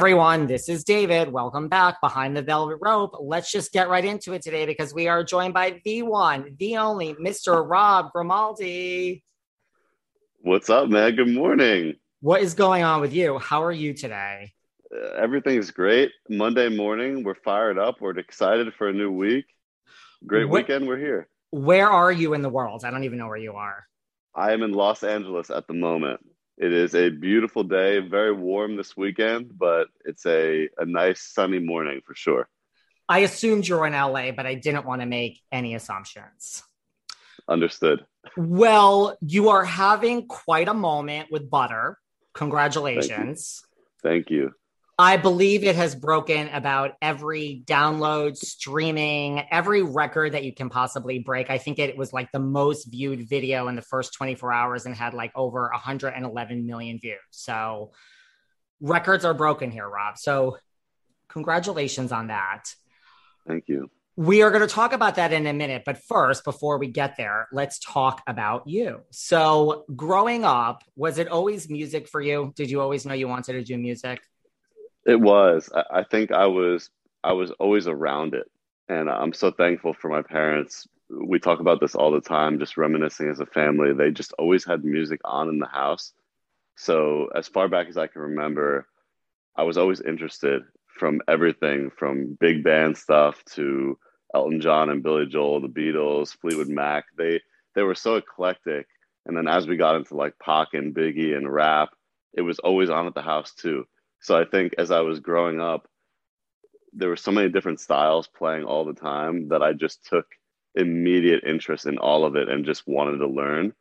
Everyone, this is David. Welcome back behind the velvet rope. Let's just get right into it today because we are joined by the one, the only Mr. Rob Grimaldi. What's up, man? Good morning. What is going on with you? How are you today? Uh, everything's great. Monday morning, we're fired up. We're excited for a new week. Great What- weekend. We're here. Where are you in the world? I don't even know where you are. I am in Los Angeles at the moment. It is a beautiful day, very warm this weekend, but it's a, a nice sunny morning for sure. I assumed you were in LA, but I didn't want to make any assumptions. Understood. Well, you are having quite a moment with Butter. Congratulations. Thank you. I believe it has broken about every download, streaming, every record that you can possibly break. I think it was like the most viewed video in the first 24 hours and had like over 111 million views. So records are broken here, Rob. So congratulations on that. Thank you. We are going to talk about that in a minute. But first, before we get there, let's talk about you. So, growing up, was it always music for you? Did you always know you wanted to do music? It was. I, think I was I was always around it. And I'm so thankful for my parents. We talk about this all the time, just reminiscing as a family. They just always had music on in the house. So as far back as I can remember, I was always interested from everything from big band stuff to Elton John and Billy Joel, the Beatles, Fleetwood Mac. They they were so eclectic. And then as we got into like Pac and Biggie and rap, it was always on at the house too. So I think as I was growing up, there were so many different styles playing all the time that I just took immediate interest in all of it and just wanted to learn.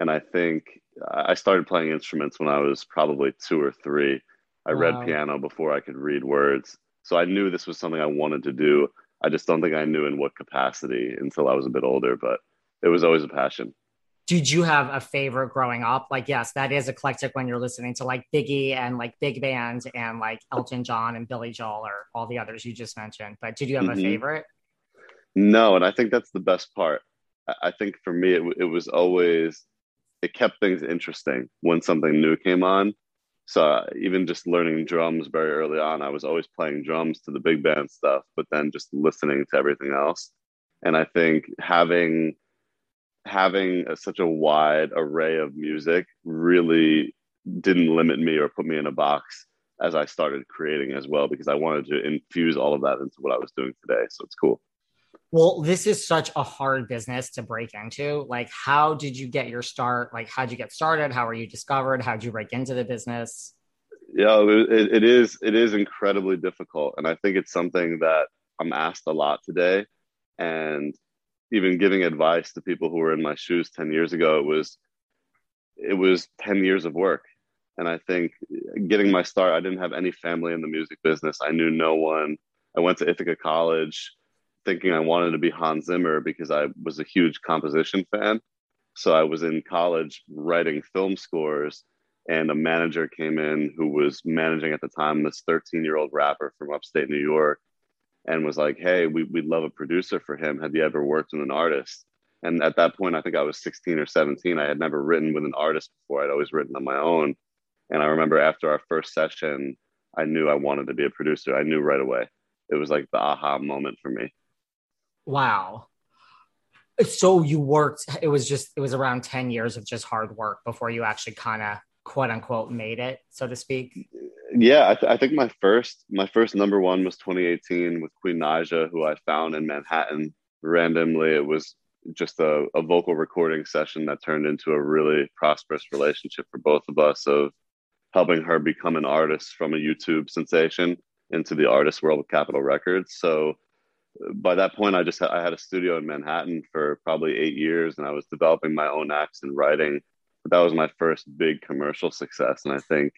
And I think I started playing instruments when I was probably two or three. I Wow. read piano before I could read words. So I knew this was something I wanted to do. I just don't think I knew in what capacity until I was a bit older, but it was always a passion. Did you have a favorite growing up? Like, yes, that is eclectic when you're listening to like Biggie and like big band and like Elton John and Billy Joel or all the others you just mentioned. But did you have a Mhm. favorite? No, and I think that's the best part. I I think for me, it, it was always, it kept things interesting when something new came on. So uh, even just learning drums very early on, I was always playing drums to the big band stuff, but then just listening to everything else. And I think having having a, such a wide array of music really didn't limit me or put me in a box as I started creating as well, because I wanted to infuse all of that into what I was doing today. So it's cool. Well, this is such a hard business to break into. Like, how did you get your start? Like, how'd you get started? How were you discovered? How'd you break into the business? Yeah, it, it is. It is incredibly difficult, and I think it's something that I'm asked a lot today. And even giving advice to people who were in my shoes ten years ago, it was, it was ten years of work. And I think getting my start, I didn't have any family in the music business. I knew no one. I went to Ithaca College, thinking I wanted to be Hans Zimmer because I was a huge composition fan. So I was in college writing film scores and a manager came in who was managing at the time this 13 year old rapper from upstate New York and was like, Hey, we, we'd love a producer for him. Have you ever worked with an artist? And at that point, I think I was 16 or 17. I had never written with an artist before. I'd always written on my own. And I remember after our first session, I knew I wanted to be a producer. I knew right away. It was like the aha moment for me. Wow. So you worked, it was just, it was around 10 years of just hard work before you actually kind of quote unquote made it, so to speak. Yeah, I, th- I, think my first, my first number one was 2018 with Queen Naija, who I found in Manhattan randomly. It was just a, a vocal recording session that turned into a really prosperous relationship for both of us of helping her become an artist from a YouTube sensation into the artist world with Capitol Records. So uh, by that point, I just I had a studio in Manhattan for probably eight years, and I was developing my own acts and writing. That was my first big commercial success, and I think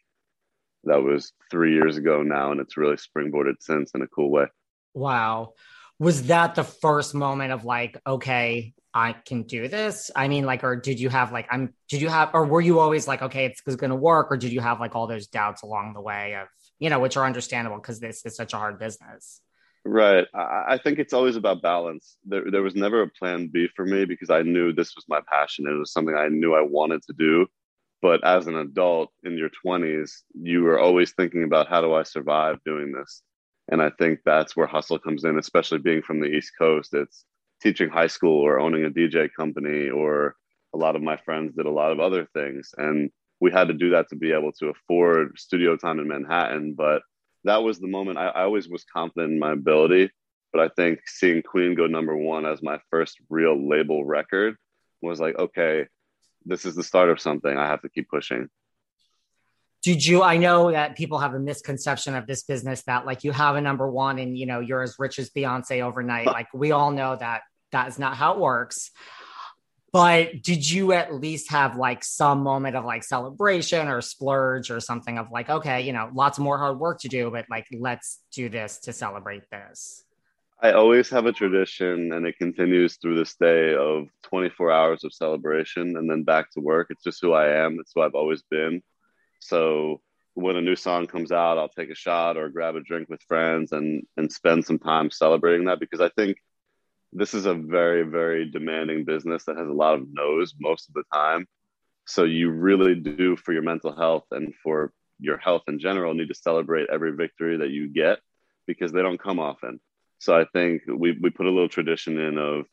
that was three years ago now, and it's really springboarded since in a cool way. Wow, was that the first moment of like, okay, I can do this? I mean, like, or did you have like, I'm, did you have, or were you always like, okay, it's, it's going to work, or did you have like all those doubts along the way of, you know, which are understandable because this is such a hard business? Right. I, I think it's always about balance. There, there was never a plan B for me because I knew this was my passion. It was something I knew I wanted to do. But as an adult in your 20s, you are always thinking about how do I survive doing this? And I think that's where hustle comes in, especially being from the East Coast. It's teaching high school or owning a DJ company, or a lot of my friends did a lot of other things. And we had to do that to be able to afford studio time in Manhattan. But that was the moment I, I always was confident in my ability. But I think seeing Queen go number one as my first real label record was like, okay, this is the start of something. I have to keep pushing did you i know that people have a misconception of this business that like you have a number one and you know you're as rich as beyonce overnight like we all know that that is not how it works but did you at least have like some moment of like celebration or splurge or something of like okay you know lots more hard work to do but like let's do this to celebrate this i always have a tradition and it continues through this day of 24 hours of celebration and then back to work. It's just who i am. It's who i've always been. So when a new song comes out, I'll take a shot or grab a drink with friends and and spend some time celebrating that because I think this is a very very demanding business that has a lot of no's most of the time. So you really do for your mental health and for your health in general need to celebrate every victory that you get because they don't come often. So I think we we put a little tradition in of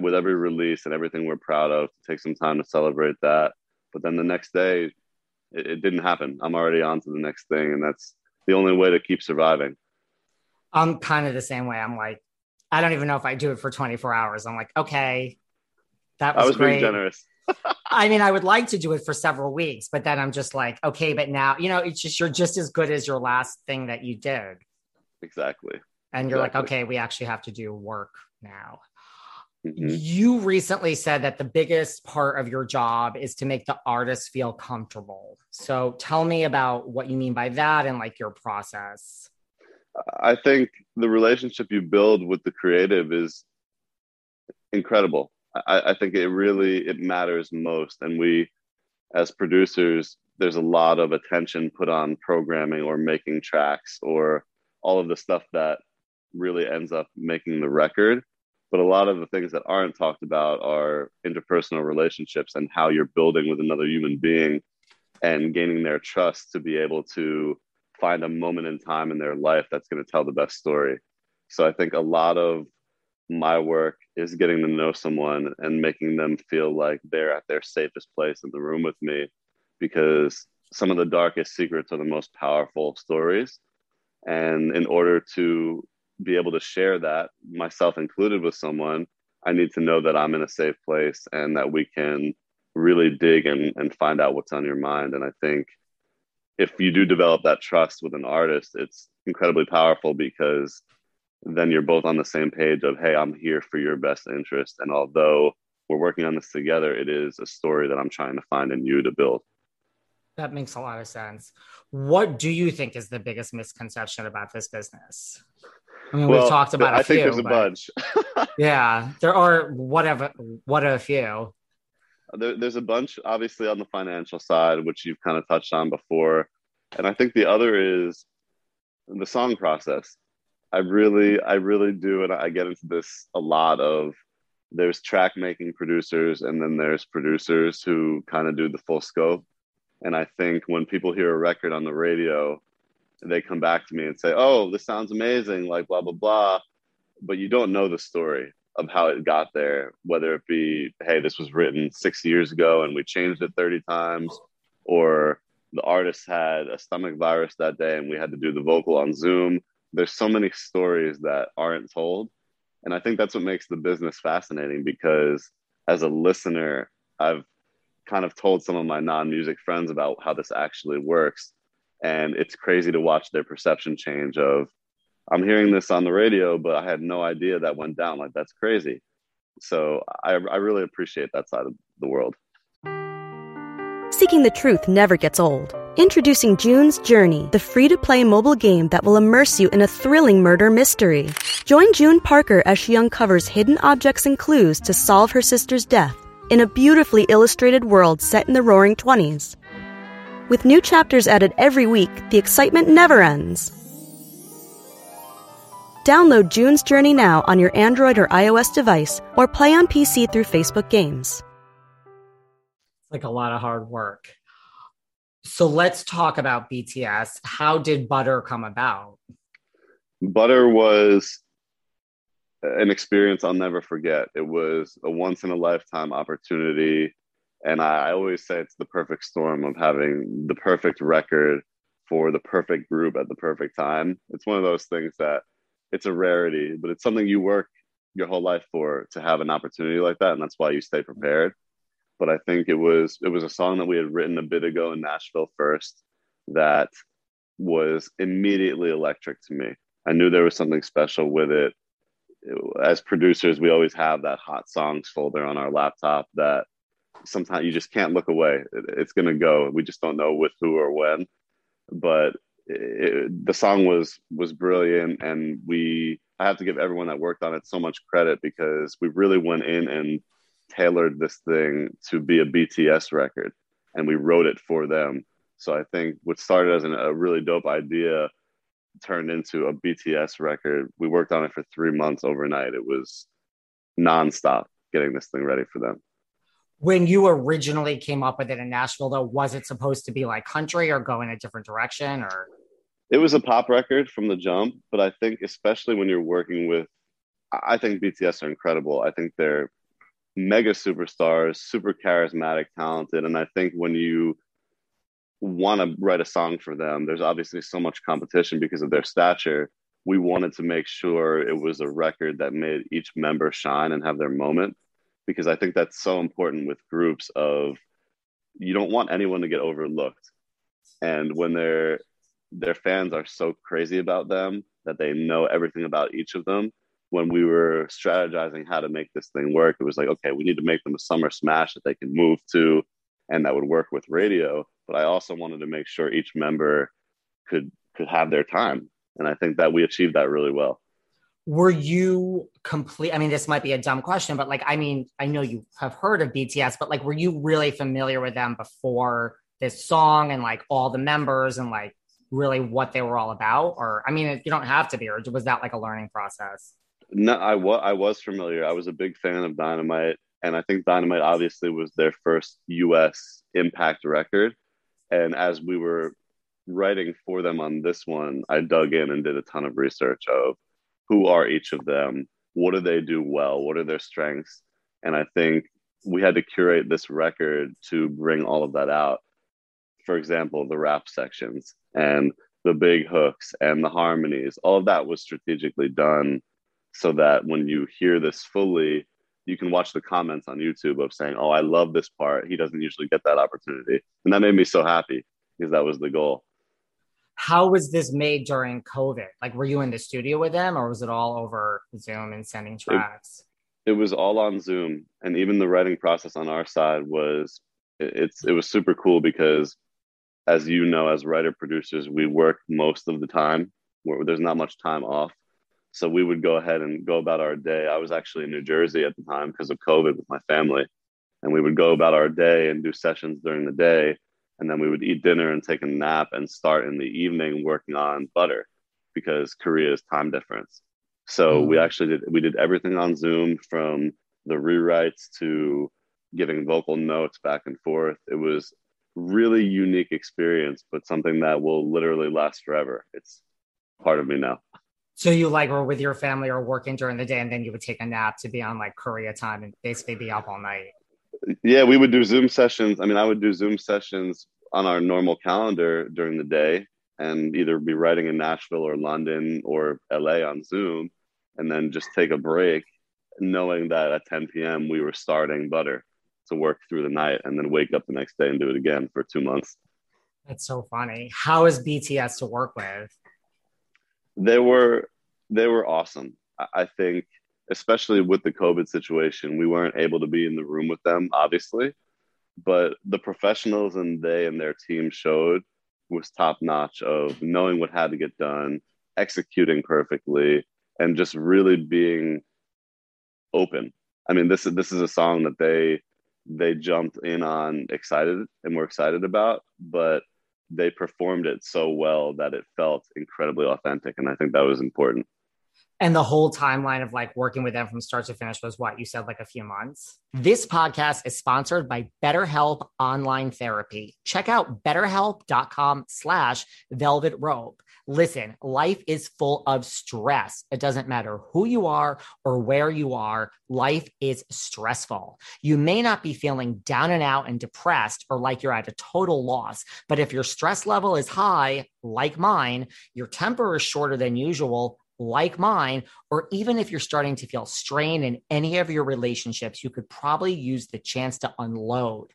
with every release and everything we're proud of to take some time to celebrate that. But then the next day, it, it didn't happen. I'm already on to the next thing, and that's the only way to keep surviving. I'm kind of the same way. I'm like, I don't even know if I do it for 24 hours. I'm like, okay, that was, I was great. being generous. I mean, I would like to do it for several weeks, but then I'm just like, okay, but now, you know, it's just you're just as good as your last thing that you did. Exactly. And you're exactly. like, okay, we actually have to do work now. Mm-hmm. You recently said that the biggest part of your job is to make the artist feel comfortable. So tell me about what you mean by that and like your process. I think the relationship you build with the creative is incredible. I, I think it really it matters most. And we as producers, there's a lot of attention put on programming or making tracks or all of the stuff that really ends up making the record but a lot of the things that aren't talked about are interpersonal relationships and how you're building with another human being and gaining their trust to be able to find a moment in time in their life that's going to tell the best story. So I think a lot of my work is getting to know someone and making them feel like they're at their safest place in the room with me because some of the darkest secrets are the most powerful stories. And in order to be able to share that, myself included, with someone, I need to know that I'm in a safe place and that we can really dig and, and find out what's on your mind. And I think if you do develop that trust with an artist, it's incredibly powerful because then you're both on the same page of, hey, I'm here for your best interest. And although we're working on this together, it is a story that I'm trying to find in you to build. That makes a lot of sense. What do you think is the biggest misconception about this business? I mean, well, we've talked about. I few, think there's a bunch. yeah, there are whatever. What a few. There, there's a bunch, obviously, on the financial side, which you've kind of touched on before, and I think the other is the song process. I really, I really do, and I get into this a lot of there's track making producers and then there's producers who kind of do the full scope. And i think when people hear a record on the radio they come back to me and say oh this sounds amazing like blah blah blah. But you don't know the story of how it got there whether it be hey this was written six years ago and we changed it 30 times or the artist had a stomach virus that day and we had to do the vocal on zoom there's so many stories that aren't told and I think that's what makes the business fascinating because as a listener, I've kind of told some of my non music friends about how this actually works. And it's crazy to watch their perception change of, I'm hearing this on the radio, but I had no idea that went down. Like, that's crazy. So I, I really appreciate that side of the world. Seeking the truth never gets old. Introducing June's Journey, the free to play mobile game that will immerse you in a thrilling murder mystery. Join June Parker as she uncovers hidden objects and clues to solve her sister's death in a beautifully illustrated world set in the roaring 20s. With new chapters added every week, the excitement never ends. Download June's Journey now on your Android or iOS device or play on PC through Facebook Games. It's like a lot of hard work. So let's talk about BTS. How did Butter come about? Butter was an experience I'll never forget. It was a once in a lifetime opportunity. And I always say it's the perfect storm of having the perfect record for the perfect group at the perfect time. It's one of those things that it's a rarity, but it's something you work your whole life for to have an opportunity like that. And that's why you stay prepared but I think it was it was a song that we had written a bit ago in Nashville first that was immediately electric to me. I knew there was something special with it. As producers, we always have that hot songs folder on our laptop that sometimes you just can't look away. it's going to go. We just don't know with who or when. But the song was was brilliant, and we I have to give everyone that worked on it so much credit because we really went in and tailored this thing to be a BTS record and we wrote it for them. So I think what started as an, a really dope idea turned into a BTS record. We worked on it for three months overnight. It was nonstop getting this thing ready for them. When you originally came up with it in Nashville, though, was it supposed to be like country or go in a different direction or? It was a pop record from the jump, but I think especially when you're working with, I think BTS are incredible. I think they're mega superstars, super charismatic, talented. And I think when you want to write a song for them, there's obviously so much competition because of their stature. We wanted to make sure it was a record that made each member shine and have their moment because I think that's so important with groups of you don't want anyone to get overlooked. And when their their fans are so crazy about them that they know everything about each of them, when we were strategizing how to make this thing work, it was like, okay, we need to make them a summer smash that they can move to and that would work with radio. But I also wanted to make sure each member could could have their time. And I think that we achieved that really well. Were you complete? I mean, this might be a dumb question, but like, I mean, I know you have heard of BTS, but like, were you really familiar with them before this song and like all the members and like really what they were all about? Or, I mean, you don't have to be, or was that like a learning process? No, I was I was familiar. I was a big fan of Dynamite, and I think Dynamite obviously was their first U.S. impact record. And as we were writing for them on this one, I dug in and did a ton of research of who are each of them, what do they do well, what are their strengths, and I think we had to curate this record to bring all of that out. For example, the rap sections and the big hooks and the harmonies, all of that was strategically done so that when you hear this fully, you can watch the comments on YouTube of saying, "Oh, I love this part. He doesn't usually get that opportunity," and that made me so happy because that was the goal. How was this made during COVID? Like, were you in the studio with them, or was it all over Zoom and sending tracks? It, it was all on Zoom, and even the writing process on our side was it's it was super cool because, as you know, as writer producers, we work most of the time where there's not much time off. So we would go ahead and go about our day. I was actually in New Jersey at the time because of COVID with my family. And we would go about our day and do sessions during the day. And then we would eat dinner and take a nap and start in the evening working on butter because Korea is time difference. So mm. we actually did we did everything on Zoom from the rewrites to giving vocal notes back and forth. It was really unique experience, but something that will literally last forever. It's part of me now. So you like were with your family or working during the day, and then you would take a nap to be on like Korea time and basically be up all night. Yeah, we would do Zoom sessions. I mean, I would do Zoom sessions on our normal calendar during the day, and either be writing in Nashville or London or LA on Zoom, and then just take a break, knowing that at 10 p.m. we were starting Butter to work through the night and then wake up the next day and do it again for two months. That's so funny. How is BTS to work with? They were they were awesome. I think, especially with the COVID situation, we weren't able to be in the room with them, obviously, but the professionals and they and their team showed was top notch of knowing what had to get done, executing perfectly, and just really being open. I mean, this is this is a song that they they jumped in on excited and were excited about, but they performed it so well that it felt incredibly authentic. And I think that was important. And the whole timeline of like working with them from start to finish was what you said, like a few months. This podcast is sponsored by BetterHelp Online Therapy. Check out betterhelp.com slash velvet rope. Listen, life is full of stress. It doesn't matter who you are or where you are. Life is stressful. You may not be feeling down and out and depressed or like you're at a total loss, but if your stress level is high, like mine, your temper is shorter than usual, like mine, or even if you're starting to feel strain in any of your relationships, you could probably use the chance to unload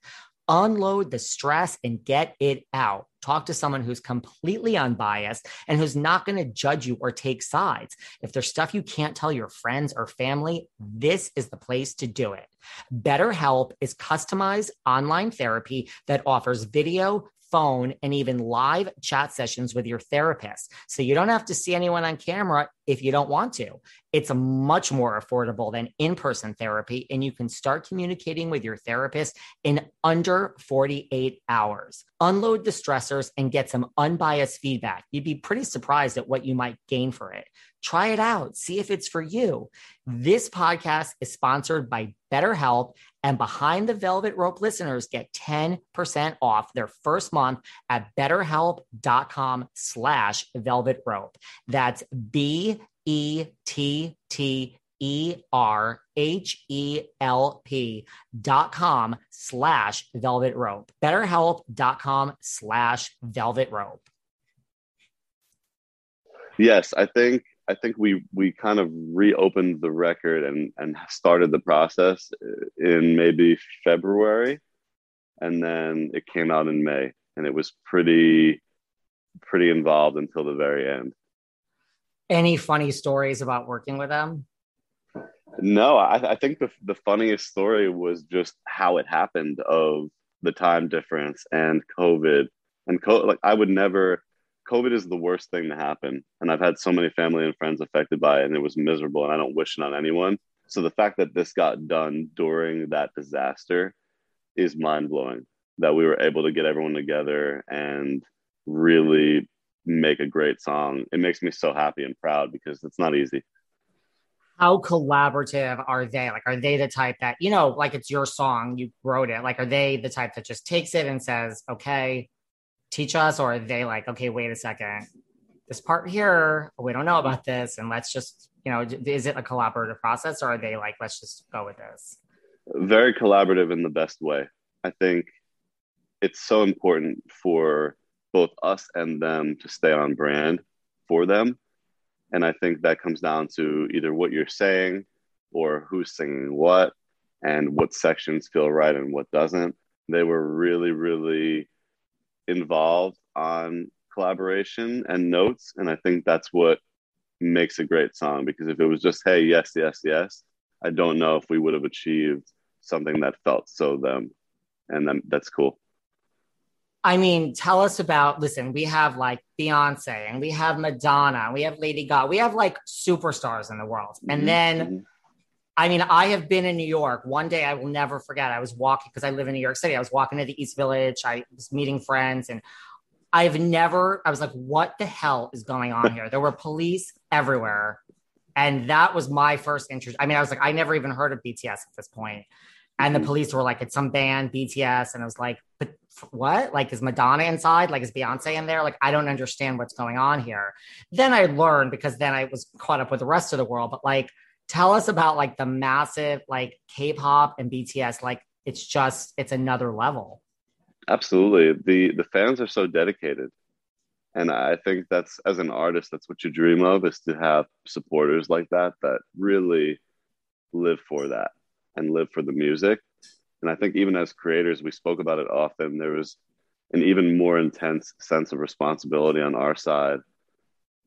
unload the stress and get it out. Talk to someone who's completely unbiased and who's not going to judge you or take sides. If there's stuff you can't tell your friends or family, this is the place to do it. BetterHelp is customized online therapy that offers video, phone, and even live chat sessions with your therapist. So you don't have to see anyone on camera if you don't want to. It's much more affordable than in person therapy, and you can start communicating with your therapist in under 48 hours. Unload the stressors and get some unbiased feedback. You'd be pretty surprised at what you might gain for it. Try it out, see if it's for you. This podcast is sponsored by BetterHelp, and Behind the Velvet Rope listeners get 10% off their first month at betterhelp.com slash velvet rope. That's B E T T E R H E L P dot com slash velvet rope. BetterHelp.com slash velvet rope. Yes, I think I think we we kind of reopened the record and and started the process uh, in maybe February, and then it came out in May, and it was pretty pretty involved until the very end. Any funny stories about working with them? No, I, I think the the funniest story was just how it happened of the time difference and COVID and co- like I would never COVID is the worst thing to happen. And I've had so many family and friends affected by it, and it was miserable. And I don't wish it on anyone. So the fact that this got done during that disaster is mind blowing. That we were able to get everyone together and really make a great song. It makes me so happy and proud because it's not easy. How collaborative are they? Like, are they the type that, you know, like it's your song, you wrote it. Like, are they the type that just takes it and says, okay, teach us or are they like okay wait a second this part here we don't know about this and let's just you know is it a collaborative process or are they like let's just go with this? Very collaborative in the best way. I think it's so important for both us and them to stay on brand for them. And i think that comes down to either what you're saying or who's singing what and what sections feel right and what doesn't. They were really really involved on collaboration and notes. And I think that's what makes a great song because if it was just, hey, yes, yes, yes, I don't know if we would have achieved something that felt so them. And then that's cool. I mean, tell us about listen, we have like Beyonce and we have Madonna, we have Lady Gaga, we have like superstars in the world. And mm-hmm. then mm-hmm. I mean, I have been in New York. One day I will never forget. I was walking because I live in New York City. I was walking to the East Village. I was meeting friends and I've never, I was like, what the hell is going on here? There were police everywhere. And that was my first interest. I mean, I was like, I never even heard of BTS at this point. And the mm-hmm. police were like, it's some band, BTS. And I was like, but what? Like, is Madonna inside? Like, is Beyonce in there? Like, I don't understand what's going on here. Then I learned because then I was caught up with the rest of the world. But like, tell us about like the massive like K-pop and BTS. Like, it's just it's another level. Absolutely, the the fans are so dedicated, and I think that's as an artist, that's what you dream of is to have supporters like that that really live for that and live for the music and I think even as creators, we spoke about it often. There was an even more intense sense of responsibility on our side,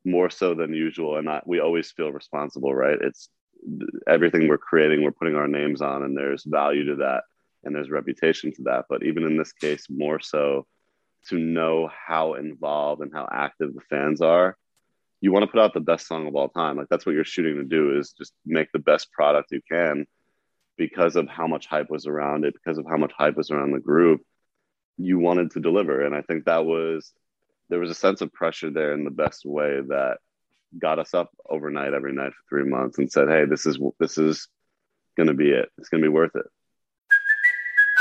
more so than usual. And I, we always feel responsible, right? It's everything we're creating, we're putting our names on, and there's value to that, and there's reputation to that. But even in this case, more so to know how involved and how active the fans are. You want to put out the best song of all time. Like that's what you're shooting to do is just make the best product you can because of how much hype was around it, because of how much hype was around the group, you wanted to deliver. And I think that was, there was a sense of pressure there in the best way that got us up overnight every night for three months and said, hey, this is, this is going to be it. It's going to be worth it.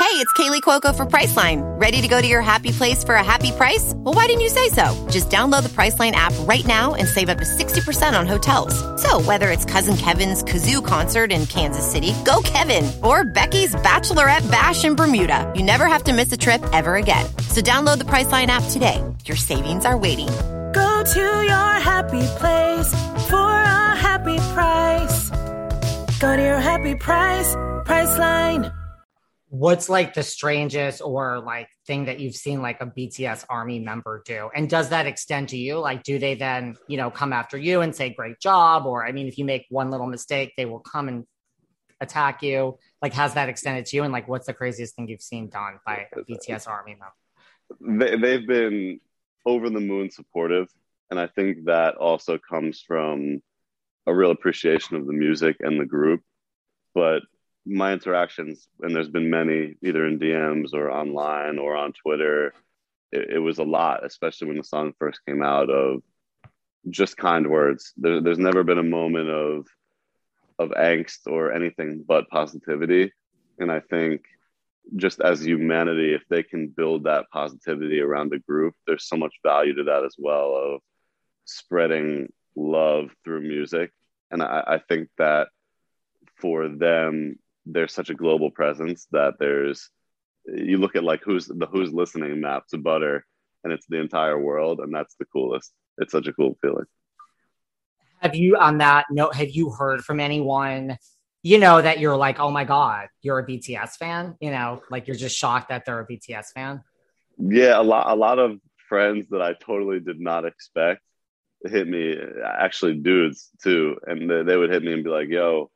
Hey, it's Kaley Cuoco for Priceline. Ready to go to your happy place for a happy price? Well, why didn't you say so? Just download the Priceline app right now and save up to 60% on hotels. So, whether it's Cousin Kevin's Kazoo concert in Kansas City, go Kevin, or Becky's Bachelorette Bash in Bermuda, you never have to miss a trip ever again. So, download the Priceline app today. Your savings are waiting. Go to your happy place for a happy price. Go to your happy price, Priceline what's like the strangest or like thing that you've seen like a BTS army member do? And does that extend to you? Like, do they then, you know, come after you and say, great job? Or, I mean, if you make one little mistake, they will come and attack you. Like, has that extended to you? And like, what's the craziest thing you've seen done by a BTS army member? They, they've been over the moon supportive. And I think that also comes from a real appreciation of the music and the group. But my interactions, and there's been many, either in DMs or online or on Twitter, it, it, was a lot, especially when the song first came out. Of just kind words. There, there's never been a moment of of angst or anything but positivity, and I think just as humanity, if they can build that positivity around the group, there's so much value to that as well of spreading love through music. And I, I think that for them, there's such a global presence that there's you look at like who's the who's listening map to butter and it's the entire world and that's the coolest it's such a cool feeling have you on that note have you heard from anyone you know that you're like oh my god you're a bts fan you know like you're just shocked that they're a bts fan yeah a lot a lot of friends that i totally did not expect hit me actually dudes too and they, they would hit me and be like yo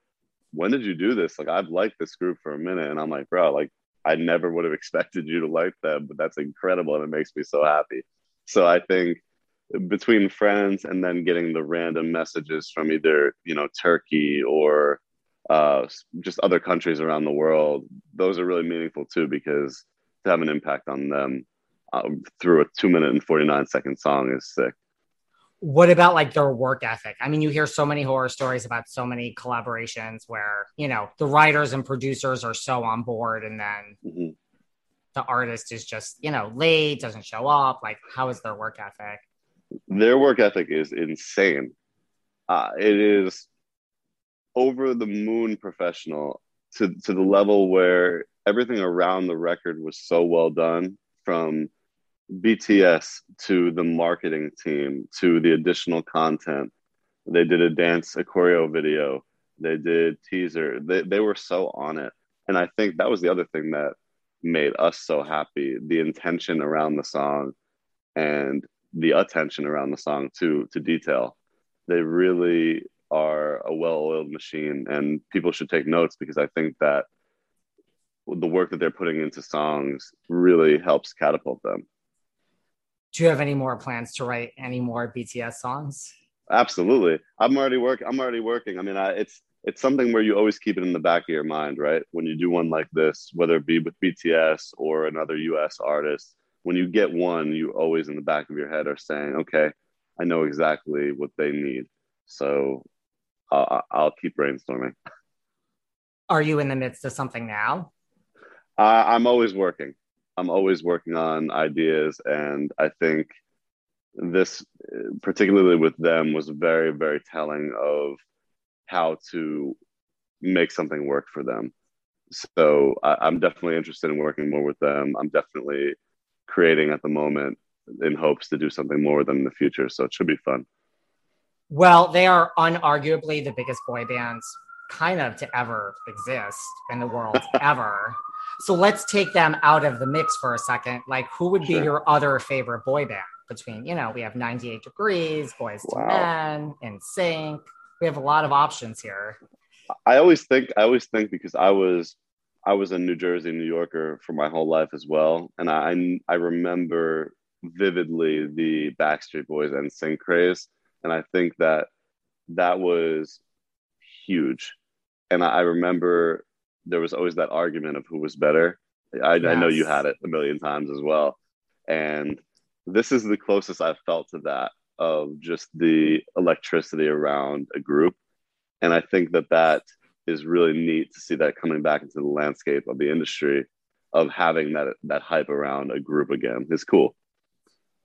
when did you do this? Like, I've liked this group for a minute. And I'm like, bro, like, I never would have expected you to like them, but that's incredible. And it makes me so happy. So I think between friends and then getting the random messages from either, you know, Turkey or uh, just other countries around the world, those are really meaningful too, because to have an impact on them uh, through a two minute and 49 second song is sick what about like their work ethic? I mean, you hear so many horror stories about so many collaborations where, you know, the writers and producers are so on board and then mm-hmm. the artist is just, you know, late, doesn't show up. Like, how is their work ethic? Their work ethic is insane. Uh, it is over the moon professional to, to the level where everything around the record was so well done from BTS to the marketing team to the additional content. They did a dance, a choreo video. They did teaser. They they were so on it, and I think that was the other thing that made us so happy. The intention around the song, and the attention around the song to to detail. They really are a well-oiled machine, and people should take notes because I think that the work that they're putting into songs really helps catapult them do you have any more plans to write any more BTS songs? Absolutely. I'm already working. I'm already working. I mean, I, it's it's something where you always keep it in the back of your mind, right? When you do one like this, whether it be with BTS or another US artist, when you get one, you always in the back of your head are saying, okay, I know exactly what they need. So I'll, I'll keep brainstorming. Are you in the midst of something now? Uh, I'm always working. I'm always working on ideas, and I think this, particularly with them, was very, very telling of how to make something work for them. So I, am definitely interested in working more with them. I'm definitely creating at the moment in hopes to do something more with them in the future. So it should be fun. Well, they are unarguably the biggest boy bands kind of to ever exist in the world ever. So let's take them out of the mix for a second. Like, who would be sure. your other favorite boy band? Between, you know, we have 98 Degrees, Boys wow. to Men, NSYNC. We have a lot of options here. I always think, I always think because I was, I was a New Jersey, New Yorker for my whole life as well, and I, I remember vividly the Backstreet Boys NSYNC craze, and I think that that was huge. And I, I remember there was always that argument of who was better. I, yes. I know you had it a million times as well. And this is the closest I've felt to that of just the electricity around a group. And I think that that is really neat to see that coming back into the landscape of the industry of having that that hype around a group again. It's cool.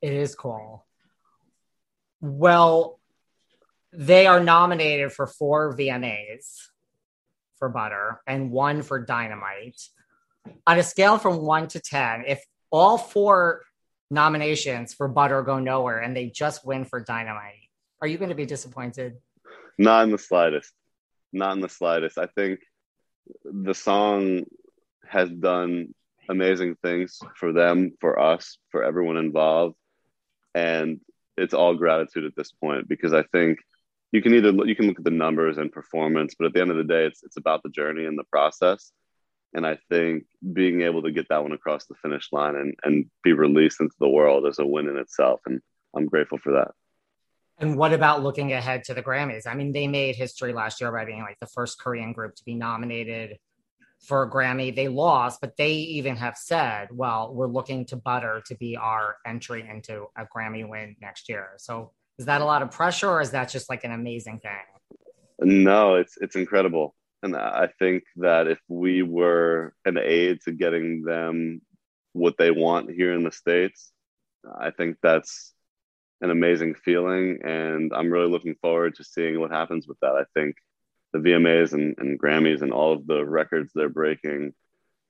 It is cool. Well, they are nominated for four VMAs for butter and one for dynamite. On a scale from one to 10, if all four nominations for butter go nowhere and they just win for dynamite, are you going to be disappointed? Not in the slightest. Not in the slightest. I think the song has done amazing things for them, for us, for everyone involved. And it's all gratitude at this point because I think you can either you can look at the numbers and performance, but at the end of the day, it's it's about the journey and the process. And I think being able to get that one across the finish line and, and be released into the world is a win in itself. And I'm grateful for that. And what about looking ahead to the Grammys? I mean, they made history last year by being like the first Korean group to be nominated for a Grammy. They lost, but they even have said, well, we're looking to Butter to be our entry into a Grammy win next year. So is that a lot of pressure or is that just like an amazing thing? No, it's it's incredible. And I think that if we were an aid to getting them what they want here in the States, I think that's an amazing feeling. And I'm really looking forward to seeing what happens with that. I think the VMAs and, and Grammys and all of the records they're breaking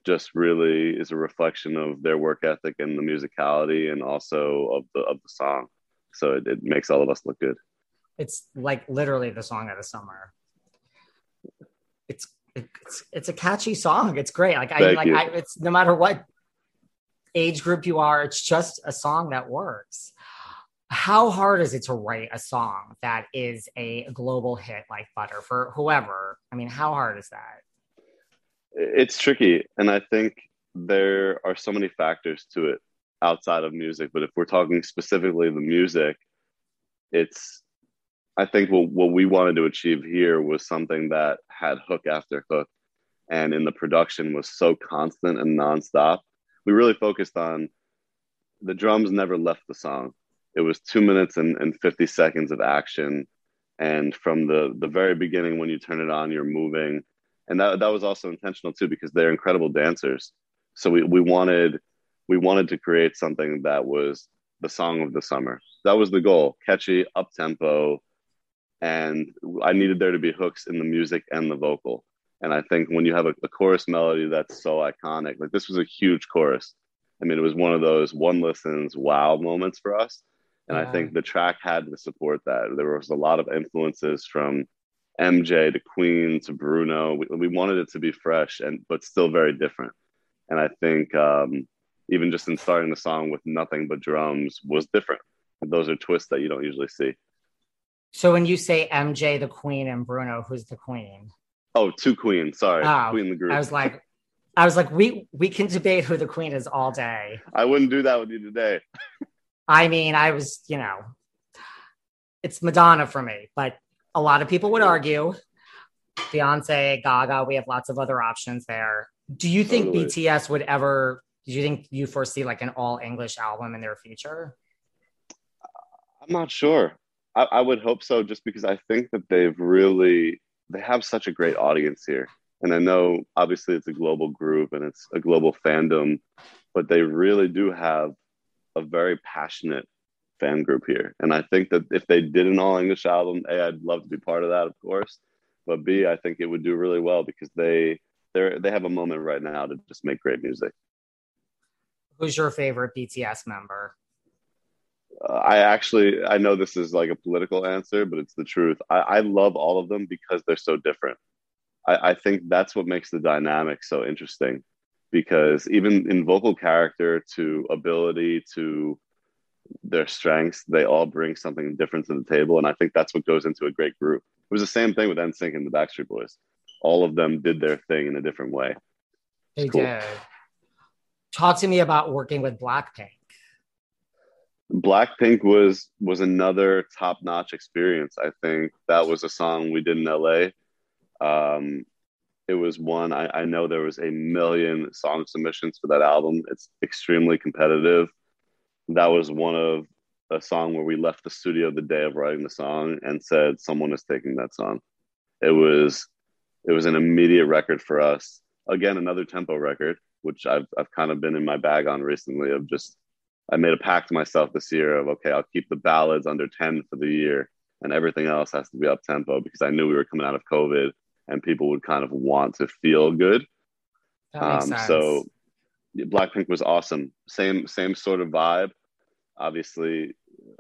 just really is a reflection of their work ethic and the musicality and also of the of the song. So it, it makes all of us look good. It's like literally the song of the summer. It's it's it's a catchy song. It's great. Like I like I, it's no matter what age group you are, it's just a song that works. How hard is it to write a song that is a global hit like Butter for whoever? I mean, how hard is that? It's tricky, and I think there are so many factors to it outside of music. But if we're talking specifically the music, it's I think what, what we wanted to achieve here was something that had hook after hook and in the production was so constant and nonstop. We really focused on the drums never left the song. It was two minutes and, and 50 seconds of action. And from the, the very beginning, when you turn it on, you're moving. And that, that was also intentional too, because they're incredible dancers. So we, we wanted we wanted to create something that was the song of the summer. That was the goal catchy, up tempo. And I needed there to be hooks in the music and the vocal. And I think when you have a, a, chorus melody that's so iconic, like this was a huge chorus. I mean, it was one of those one listens wow moments for us. And. I think the track had to support that. There was a lot of influences from MJ to Queen to Bruno. We, we wanted it to be fresh and but still very different. And I think um, even just in starting the song with nothing but drums was different. Those are twists that you don't usually see. So when you say MJ the Queen and Bruno, who's the Queen? Oh, two Queens. Sorry, oh, Queen the group. I was like, I was like, we we can debate who the Queen is all day. I wouldn't do that with you today. I mean, I was, you know, it's Madonna for me, but a lot of people would argue Beyonce, Gaga. We have lots of other options there. Do you think totally. BTS would ever do you think you foresee like an all English album in their future? I'm not sure. I, I would hope so, just because I think that they've really they have such a great audience here, and I know obviously it's a global group and it's a global fandom, but they really do have a very passionate fan group here. And I think that if they did an all English album, A, I'd love to be part of that, of course. But B, I think it would do really well because they they they have a moment right now to just make great music. Who's your favorite BTS member? Uh, I actually I know this is like a political answer, but it's the truth. I, I love all of them because they're so different. I, I think that's what makes the dynamic so interesting because even in vocal character to ability to their strengths, they all bring something different to the table. And I think that's what goes into a great group. It was the same thing with NSYNC and the Backstreet Boys. All of them did their thing in a different way. They cool. did. Talk to me about working with Blackpink. Blackpink was was another top notch experience. I think that was a song we did in LA. Um, it was one I, I know there was a million song submissions for that album. It's extremely competitive that was one of a song where we left the studio the day of writing the song and said someone is taking that song. It was it was an immediate record for us. Again, another tempo record, which I've I've kind of been in my bag on recently of just I made a pact to myself this year of okay, I'll keep the ballads under 10 for the year and everything else has to be up tempo because I knew we were coming out of COVID and people would kind of want to feel good. Um, so Blackpink was awesome. Same same sort of vibe obviously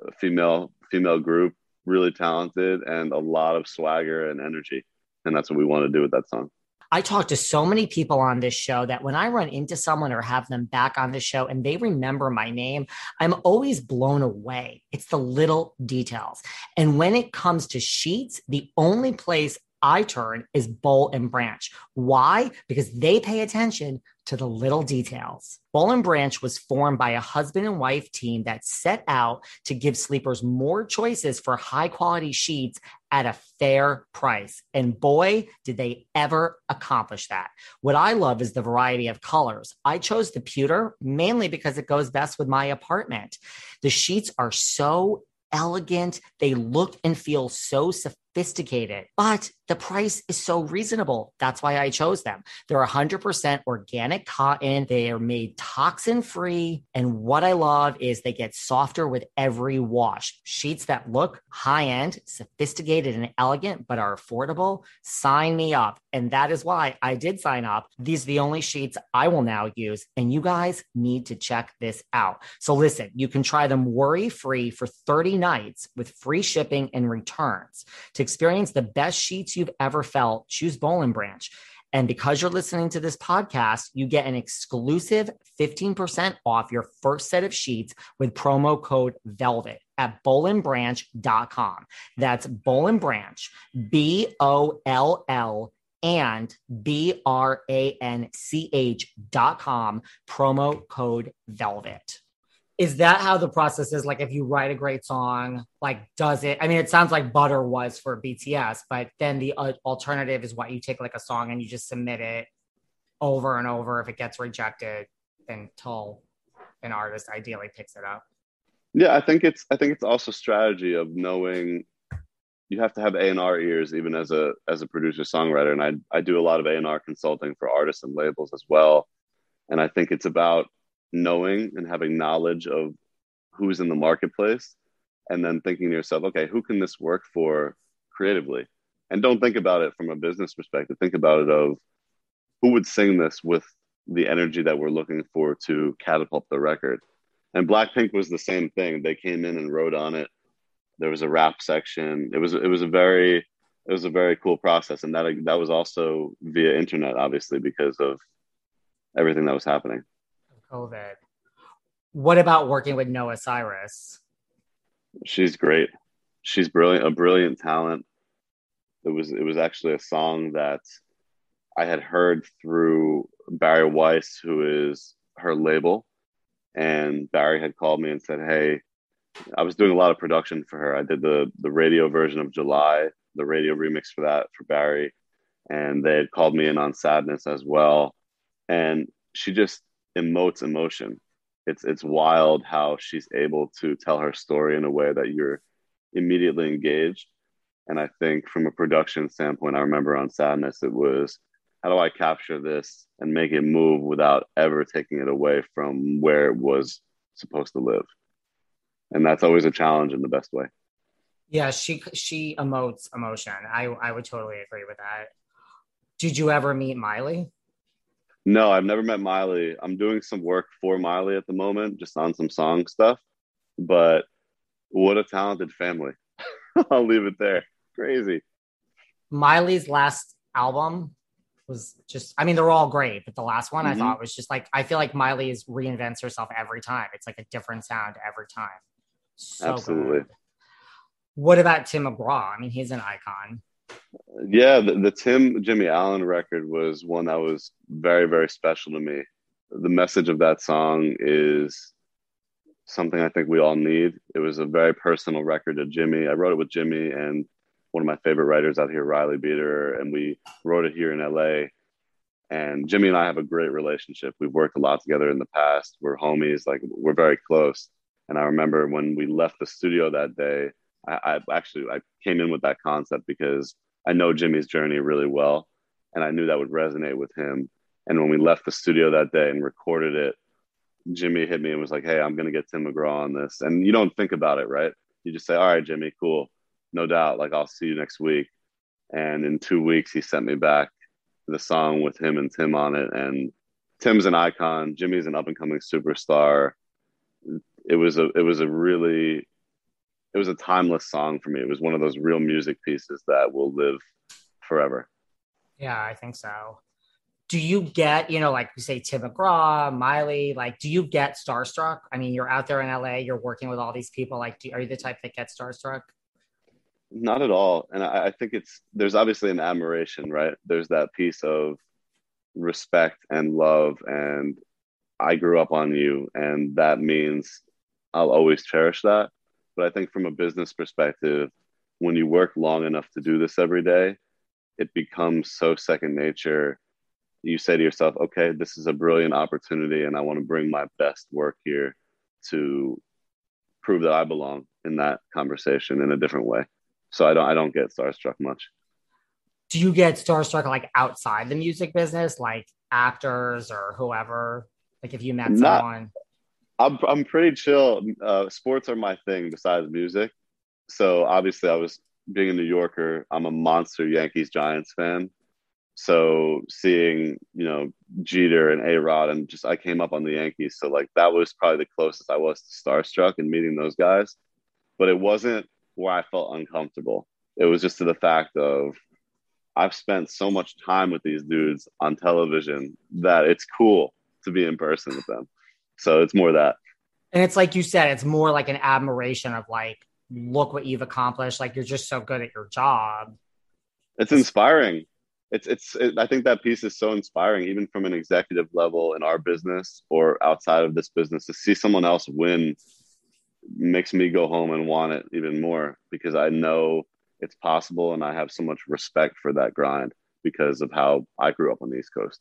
a female female group, really talented and a lot of swagger and energy. And that's what we want to do with that song. I talk to so many people on this show that when I run into someone or have them back on the show and they remember my name, I'm always blown away. It's the little details. And when it comes to sheets, the only place I turn is Boll and Branch. Why? Because they pay attention to the little details. Boll and Branch was formed by a husband and wife team that set out to give sleepers more choices for high quality sheets at a fair price. And boy, did they ever accomplish that. What I love is the variety of colors. I chose the pewter mainly because it goes best with my apartment. The sheets are so elegant. They look and feel so sophisticated, but the price is so reasonable. That's why I chose them. They're 100% organic cotton. They are made toxin free. And what I love is they get softer with every wash. Sheets that look high end, sophisticated, and elegant, but are affordable. Sign me up. And that is why I did sign up. These are the only sheets I will now use. And you guys need to check this out. So listen, you can try them worry free for 30 nights with free shipping and returns. To experience the best sheets you've ever felt, choose Boll and Branch. And because you're listening to this podcast, you get an exclusive 15% off your first set of sheets with promo code VELVET at bollandbranch.com. That's Boll and Branch, B O L L and B R A N C H dot com, promo code VELVET is that how the process is? Like if you write a great song like does it i mean it sounds like butter was for bts but then the uh, alternative is what you take like a song and you just submit it over and over. If it gets rejected until an artist ideally picks it up. Yeah i think it's i think it's also strategy of knowing you have to have a&r ears even as a as a producer songwriter. And i i do a lot of a&r consulting for artists and labels as well. And i think it's about knowing and having knowledge of who's in the marketplace and then thinking to yourself okay who can this work for creatively? And don't think about it from a business perspective. Think about it of who would sing this with the energy that we're looking for to catapult the record. And blackpink was the same thing. They came in and wrote on it. There was a rap section. It was it was a very it was a very cool process. And that that was also via internet obviously because of everything that was happening COVID. What about working with Noah Cyrus? She's great. She's brilliant, a brilliant talent. It was it was actually a song that I had heard through Barry Weiss, who is her label, and Barry had called me and said, "Hey, I was doing a lot of production for her. I did the the radio version of July, the radio remix for that for Barry, and they had called me in on Sadness as well. And she just emotes emotion. It's it's wild how she's able to tell her story in a way that you're immediately engaged. And I think from a production standpoint, I remember on Sadness, it was how do I capture this and make it move without ever taking it away from where it was supposed to live? And that's always a challenge in the best way. Yeah, she she emotes emotion. I I would totally agree with that. Did you ever meet Miley? No, I've never met Miley. I'm doing some work for Miley at the moment, just on some song stuff. But what a talented family. I'll leave it there. Crazy. Miley's last album was just I mean they're all great, but the last one mm-hmm. I thought was just like I feel like Miley is reinvents herself every time. It's like a different sound every time. So Absolutely. Good. What about Tim McGraw? I mean, he's an icon. Yeah, the, the Tim Jimmy Allen record was one that was very, very special to me. The message of that song is something I think we all need. It was a very personal record to Jimmy. I wrote it with Jimmy and one of my favorite writers out here, Riley Beater, and we wrote it here in LA. And Jimmy and I have a great relationship. We've worked a lot together in the past. We're homies, like we're very close. And I remember when we left the studio that day, I, I actually I came in with that concept because I know Jimmy's journey really well, and I knew that would resonate with him. And when we left the studio that day and recorded it, Jimmy hit me and was like, "Hey, I'm gonna get Tim McGraw on this." And you don't think about it, right? You just say, "All right, Jimmy, cool, no doubt. Like I'll see you next week." And in two weeks, he sent me back the song with him and Tim on it. And Tim's an icon. Jimmy's an up and coming superstar. It was a it was a really it was a timeless song for me. It was one of those real music pieces that will live forever. Yeah, I think so. Do you get, you know, like you say Tim McGraw, Miley, like, do you get starstruck? I mean, you're out there in LA, you're working with all these people. Like, do, are you the type that gets starstruck? Not at all. And I, I think it's, there's obviously an admiration, right? There's that piece of respect and love. And I grew up on you. And that means I'll always cherish that but I think from a business perspective, when you work long enough to do this every day, it becomes so second nature. You say to yourself, okay, this is a brilliant opportunity, and I want to bring my best work here to prove that I belong in that conversation in a different way. So I don't I don't get starstruck much. Do you get starstruck like outside the music business, like actors or whoever? Like if you met Not, someone I'm I'm pretty chill. Uh, sports are my thing besides music. So obviously, I was being a New Yorker. I'm a monster Yankees Giants fan. So seeing you know Jeter and A Rod and just I came up on the Yankees. So like that was probably the closest I was to starstruck and meeting those guys. But it wasn't where I felt uncomfortable. It was just to the fact of I've spent so much time with these dudes on television that it's cool to be in person with them. So it's more that. And it's like you said, it's more like an admiration of like, look what you've accomplished. Like you're just so good at your job. It's inspiring. It's it's. It, I think that piece is so inspiring, even from an executive level in our business or outside of this business. To see someone else win makes me go home and want it even more because I know it's possible, and I have so much respect for that grind because of how I grew up on the East Coast.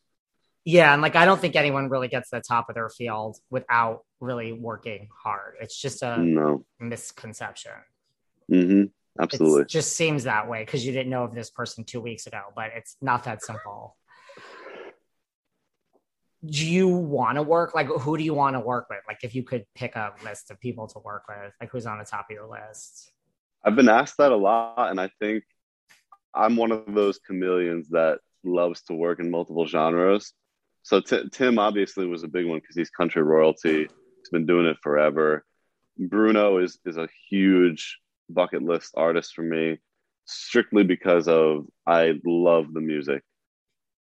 Yeah, and like I don't think anyone really gets to the top of their field without really working hard. It's just a no. misconception. Mm-hmm. Absolutely. It just seems that way because you didn't know of this person two weeks ago, but it's not that simple. do you want to work? Like, who do you want to work with? Like, if you could pick a list of people to work with, like, who's on the top of your list? I've been asked that a lot, and I think I'm one of those chameleons that loves to work in multiple genres. So t- Tim obviously was a big one because he's country royalty. He's been doing it forever. Bruno is is a huge bucket list artist for me, strictly because of I love the music.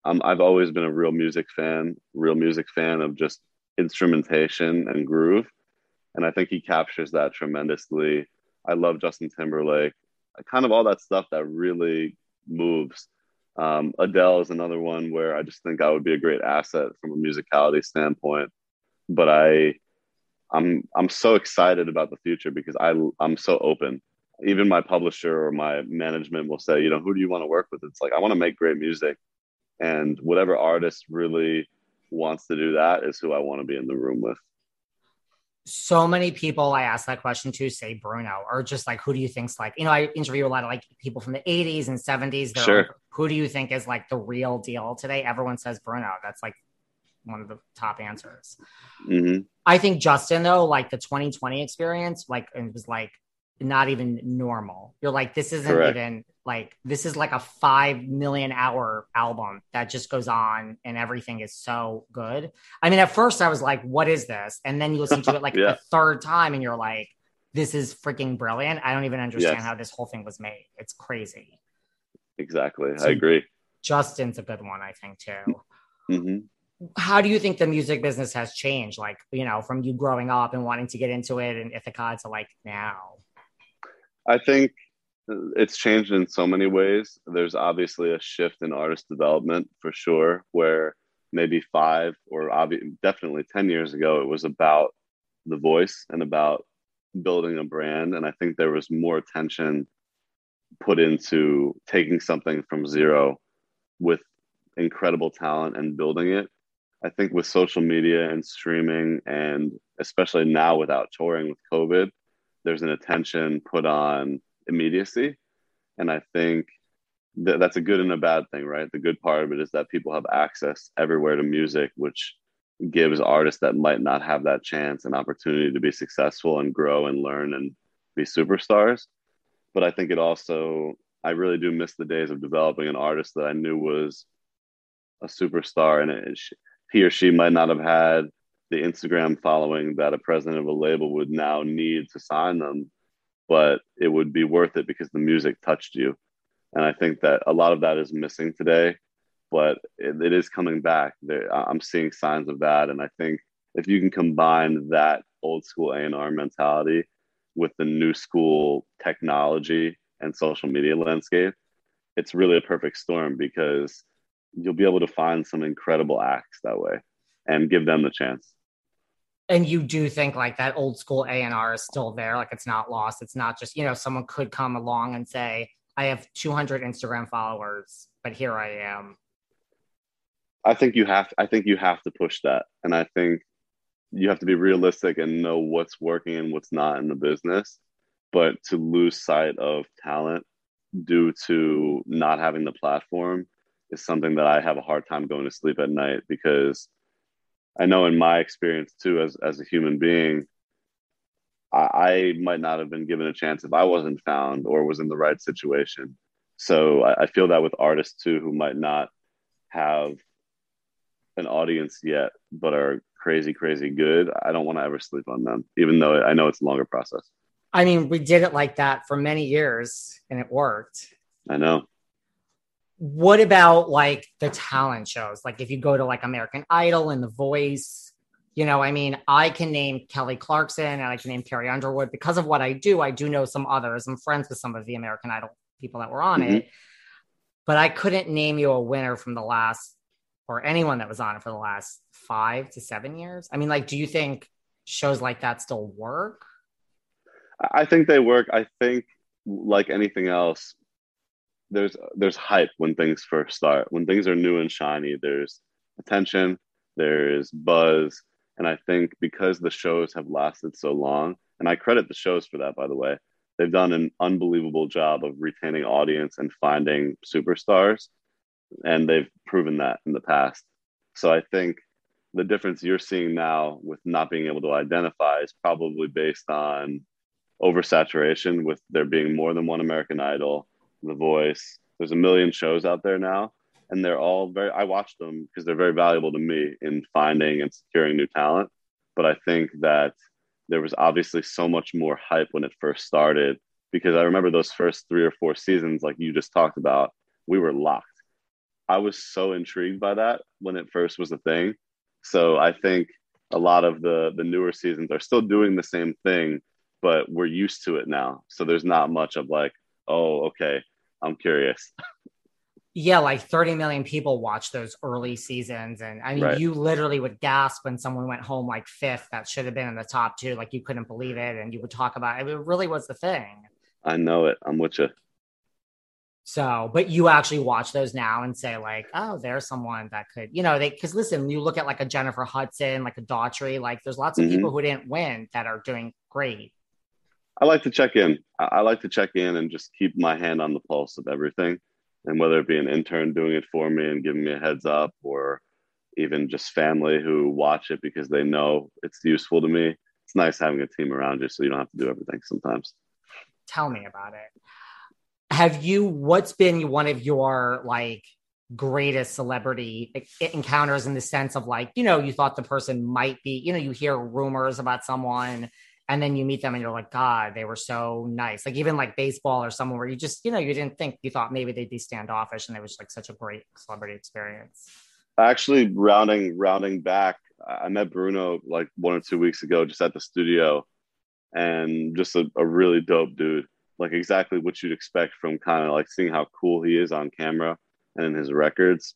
Um, I've always been a real music fan, real music fan of just instrumentation and groove, and I think he captures that tremendously. I love Justin Timberlake, kind of all that stuff that really moves. Um, Adele is another one where I just think I would be a great asset from a musicality standpoint. But I, I'm I'm so excited about the future because I I'm so open. Even my publisher or my management will say, you know, who do you want to work with? It's like I want to make great music, and whatever artist really wants to do that is who I want to be in the room with. So many people I ask that question to say Bruno, or just like, who do you think's like, you know, I interview a lot of like people from the 80s and 70s. They're Sure. like, who do you think is like the real deal today? Everyone says Bruno. That's like one of the top answers. hmm I think Justin, though, like the 2020 experience, like it was like not even normal. You're like, this isn't Correct. even like this is like a five million hour album that just goes on and everything is so good. I mean, at first I was like, what is this? And then you listen to it like Yeah. a third time and you're like, this is freaking brilliant. I don't even understand Yes. how this whole thing was made. It's crazy. Exactly. So- I agree. Justin's a good one, I think, too. hmm how do you think the music business has changed like you know from you growing up and wanting to get into it and ithaca to like now I think it's changed in so many ways. There's obviously a shift in artist development for sure, where maybe five or obvi- definitely 10 years ago, it was about the voice and about building a brand. And I think there was more attention put into taking something from zero with incredible talent and building it. I think with social media and streaming, and especially now without touring with COVID, there's an attention put on immediacy. And I think that that's a good and a bad thing, right? The good part of it is that people have access everywhere to music, which gives artists that might not have that chance an opportunity to be successful and grow and learn and be superstars. But I think it also, I really do miss the days of developing an artist that I knew was a superstar and it, he or she might not have had the Instagram following that a president of a label would now need to sign them, but it would be worth it because the music touched you. And I think that a lot of that is missing today, but it, it is coming back. There, I'm seeing signs of that, and I think if you can combine that old school A&R mentality with the new school technology and social media landscape, it's really a perfect storm because you'll be able to find some incredible acts that way and give them the chance. And you do think like that old school a&r is still there like it's not lost it's not just you know someone could come along and say i have 200 instagram followers but here i am I think you have I think you have to push that. And I think you have to be realistic and know what's working and what's not in the business. But to lose sight of talent due to not having the platform is something that I have a hard time going to sleep at night because I know in my experience too as as a human being, I, I might not have been given a chance if I wasn't found or was in the right situation. So I, I feel that with artists too who might not have an audience yet, but are crazy, crazy good. I don't want to ever sleep on them, even though I know it's a longer process. i mean we did it like that for many years and it worked I know. What about like the talent shows? Like if you go to like american idol and the voice you know i mean i can name kelly clarkson and i can name carrie underwood. Because of what i do i do know some others. I'm friends with some of the american idol people that were on Mhm. it. But i couldn't name you a winner from the last or anyone that was on it for the last five to seven years. I mean like do you think shows like that still work? I think they work. I think like anything else, there's there's hype when things first start. When things are new and shiny, there's attention, there's buzz, and I think because the shows have lasted so long, and I credit the shows for that, by the way. They've done an unbelievable job of retaining audience and finding superstars, and they've proven that in the past. So I think the difference you're seeing now with not being able to identify is probably based on oversaturation with there being more than one American Idol, The Voice. There's a million shows out there now, and they're all very. I watch them because they're very valuable to me in finding and securing new talent. But I think that there was obviously so much more hype when it first started because I remember those first three or four seasons, like you just talked about, we were locked. I was so intrigued by that when it first was a thing. So I think a lot of the the newer seasons are still doing the same thing, but we're used to it now. So there's not much of like, oh, okay, I'm curious. yeah, like 30 million people watched those early seasons. And I mean, Right. you literally would gasp when someone went home like fifth that should have been in the top two. Like you couldn't believe it. And you would talk about it. It really was the thing. I know it. I'm with you. So, but you actually watch those now and say like, oh, there's someone that could, you know, they because listen, you look at like a Jennifer Hudson, like a Daughtry, like there's lots of Mhm. people who didn't win that are doing great. I like to check in. I like to check in and just keep my hand on the pulse of everything. And whether it be an intern doing it for me and giving me a heads up, or even just family who watch it because they know it's useful to me, it's nice having a team around you so you don't have to do everything sometimes. Tell me about it. Have you? What's been one of your like greatest celebrity encounters in the sense of like, you know, you thought the person might be, you know, you hear rumors about someone and then you meet them and you're like, God, they were so nice. Like even like baseball or someone where you just, you know, you didn't think you thought maybe they'd be standoffish and it was like such a great celebrity experience. Actually, rounding rounding back, I met Bruno like one or two weeks ago just at the studio, and just a, a really dope dude. Like exactly what you'd expect from kind of like seeing how cool he is on camera and in his records.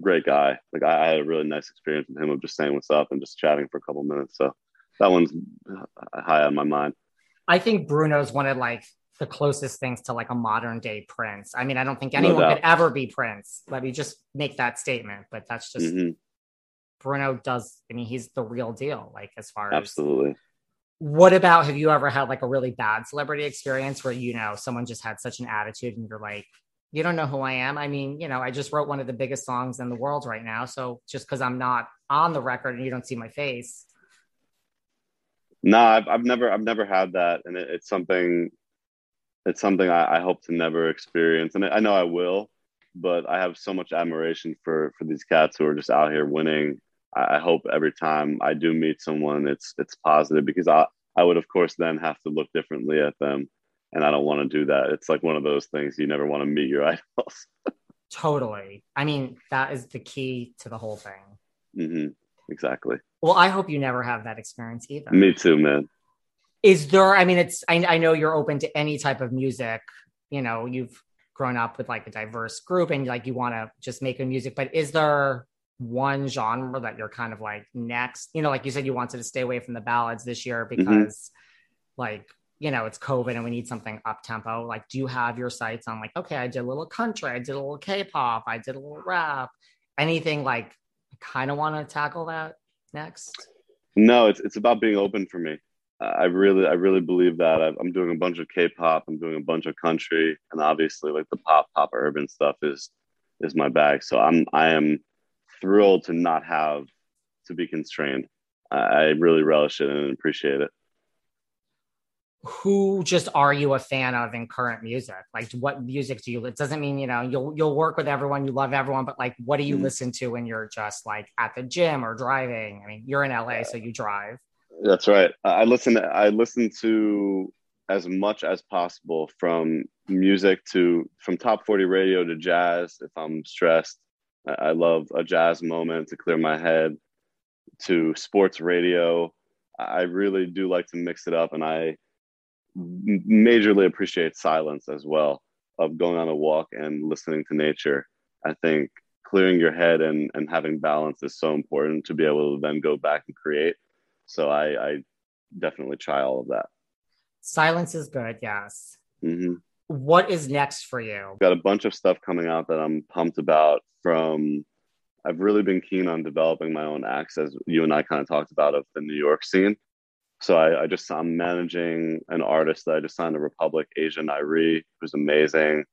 Great guy. Like I, I had a really nice experience with him of just saying what's up and just chatting for a couple minutes. So that one's high on my mind. I think Bruno's one of like the closest things to like a modern day Prince. I mean, I don't think anyone doubt. could ever be Prince. Let me just make that statement, but that's just hmm Bruno does. I mean, he's the real deal. Like as far as Absolutely. what about have you ever had like a really bad celebrity experience where you know someone just had such an attitude and you're like, you don't know who I am? I mean, you know, I just wrote one of the biggest songs in the world right now. So just because I'm not on the record and you don't see my face, No, I've, I've never I've never had that, and it, it's something it's something I, I hope to never experience, and I know I will. But I have so much admiration for for these cats who are just out here winning. I, I hope every time I do meet someone, it's it's positive because I I would of course then have to look differently at them, and I don't want to do that. It's like one of those things you never want to meet your idols. totally. I mean, that is the key to the whole thing. hmm Exactly. Well, I hope you never have that experience either. Me too, man. Is there, I mean, it's, I, I know you're open to any type of music. You know, you've grown up with like a diverse group and like you want to just make a music, but is there one genre that you're kind of like next? You know, like you said, you wanted to stay away from the ballads this year mm-hmm. because like, you know, it's COVID and we need something up tempo. Like, do you have your sights on like, okay, I did a little country, I did a little K pop, I did a little rap, anything like, I kind of want to tackle that next? No, it's it's about being open for me. Uh, I really I really believe that. I've, I'm doing a bunch of K-pop. I'm doing a bunch of country, and obviously, like the pop, pop, urban stuff is is my bag. So I'm I am thrilled to not have to be constrained. I I really relish it and appreciate it. Who just are you a fan of in current music? Like what music do you it doesn't mean, you know, you'll you'll work with everyone, you love everyone, but like what do you Mhm. listen to when you're just like at the gym or driving? I mean, you're in LA, so you drive. That's right. I listen. I listen to as much as possible from music to from top forty radio to jazz. If I'm stressed, I love a jazz moment to clear my head. To sports radio, I really do like to mix it up, and I majorly appreciate silence as well. Of going on a walk and listening to nature. I think clearing your head and and having balance is so important to be able to then go back and create. So I, I definitely try all of that. Silence is good, yes. hmm What is next for you? Got a bunch of stuff coming out that I'm pumped about. From I've really been keen on developing my own acts, as you and I kind of talked about of the New York scene. So I, I just I'm managing an artist that I just signed to Republic, Asia Nairi, who's amazing.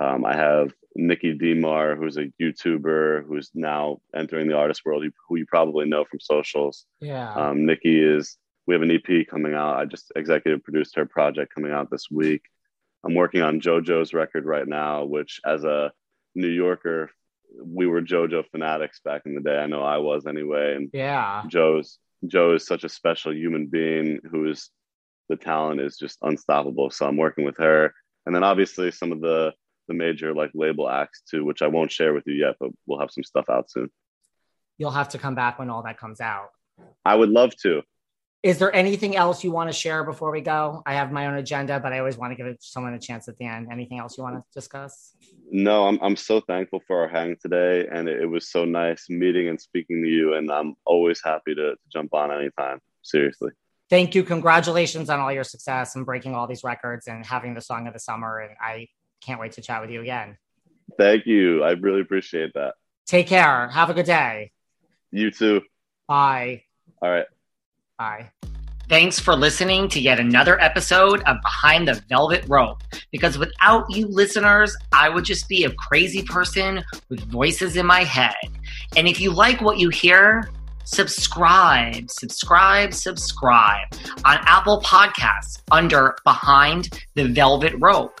Um, I have Nikki Demar, who's a YouTuber who's now entering the artist world, who you probably know from socials. Yeah. Um, Nikki is, we have an EP coming out. I just executive produced her project coming out this week. I'm working on JoJo's record right now, which as a New Yorker, we were JoJo fanatics back in the day. I know I was anyway. And yeah. Joe's, Joe is such a special human being who is, the talent is just unstoppable. So I'm working with her. And then obviously some of the, the major like label acts too, which I won't share with you yet, but we'll have some stuff out soon. You'll have to come back when all that comes out. I would love to. Is there anything else you want to share before we go? I have my own agenda, but I always want to give someone a chance at the end. Anything else you want to discuss? No, I'm I'm so thankful for our hang today, and it, it was so nice meeting and speaking to you. And I'm always happy to, to jump on anytime. Seriously, Thank you. Congratulations on all your success and breaking all these records and having the song of the summer. And I can't wait to chat with you again. Thank you. I really appreciate that. Take care. Have a good day. You too. Bye. All right. Bye. Thanks for listening to yet another episode of Behind the Velvet Rope. Because without you listeners, I would just be a crazy person with voices in my head. And if you like what you hear, subscribe, subscribe, subscribe on Apple Podcasts under Behind the Velvet Rope.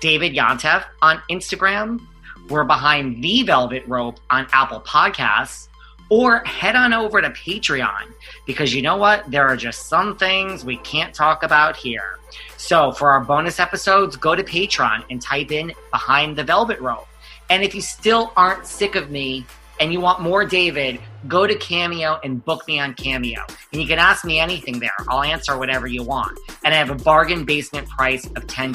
David Yontef on Instagram. We're behind the Velvet Rope on Apple Podcasts. Or head on over to Patreon because you know what? There are just some things we can't talk about here. So for our bonus episodes, go to Patreon and type in Behind the Velvet Rope. And if you still aren't sick of me and you want more David, go to Cameo and book me on Cameo. And you can ask me anything there. I'll answer whatever you want. And I have a bargain basement price of $10.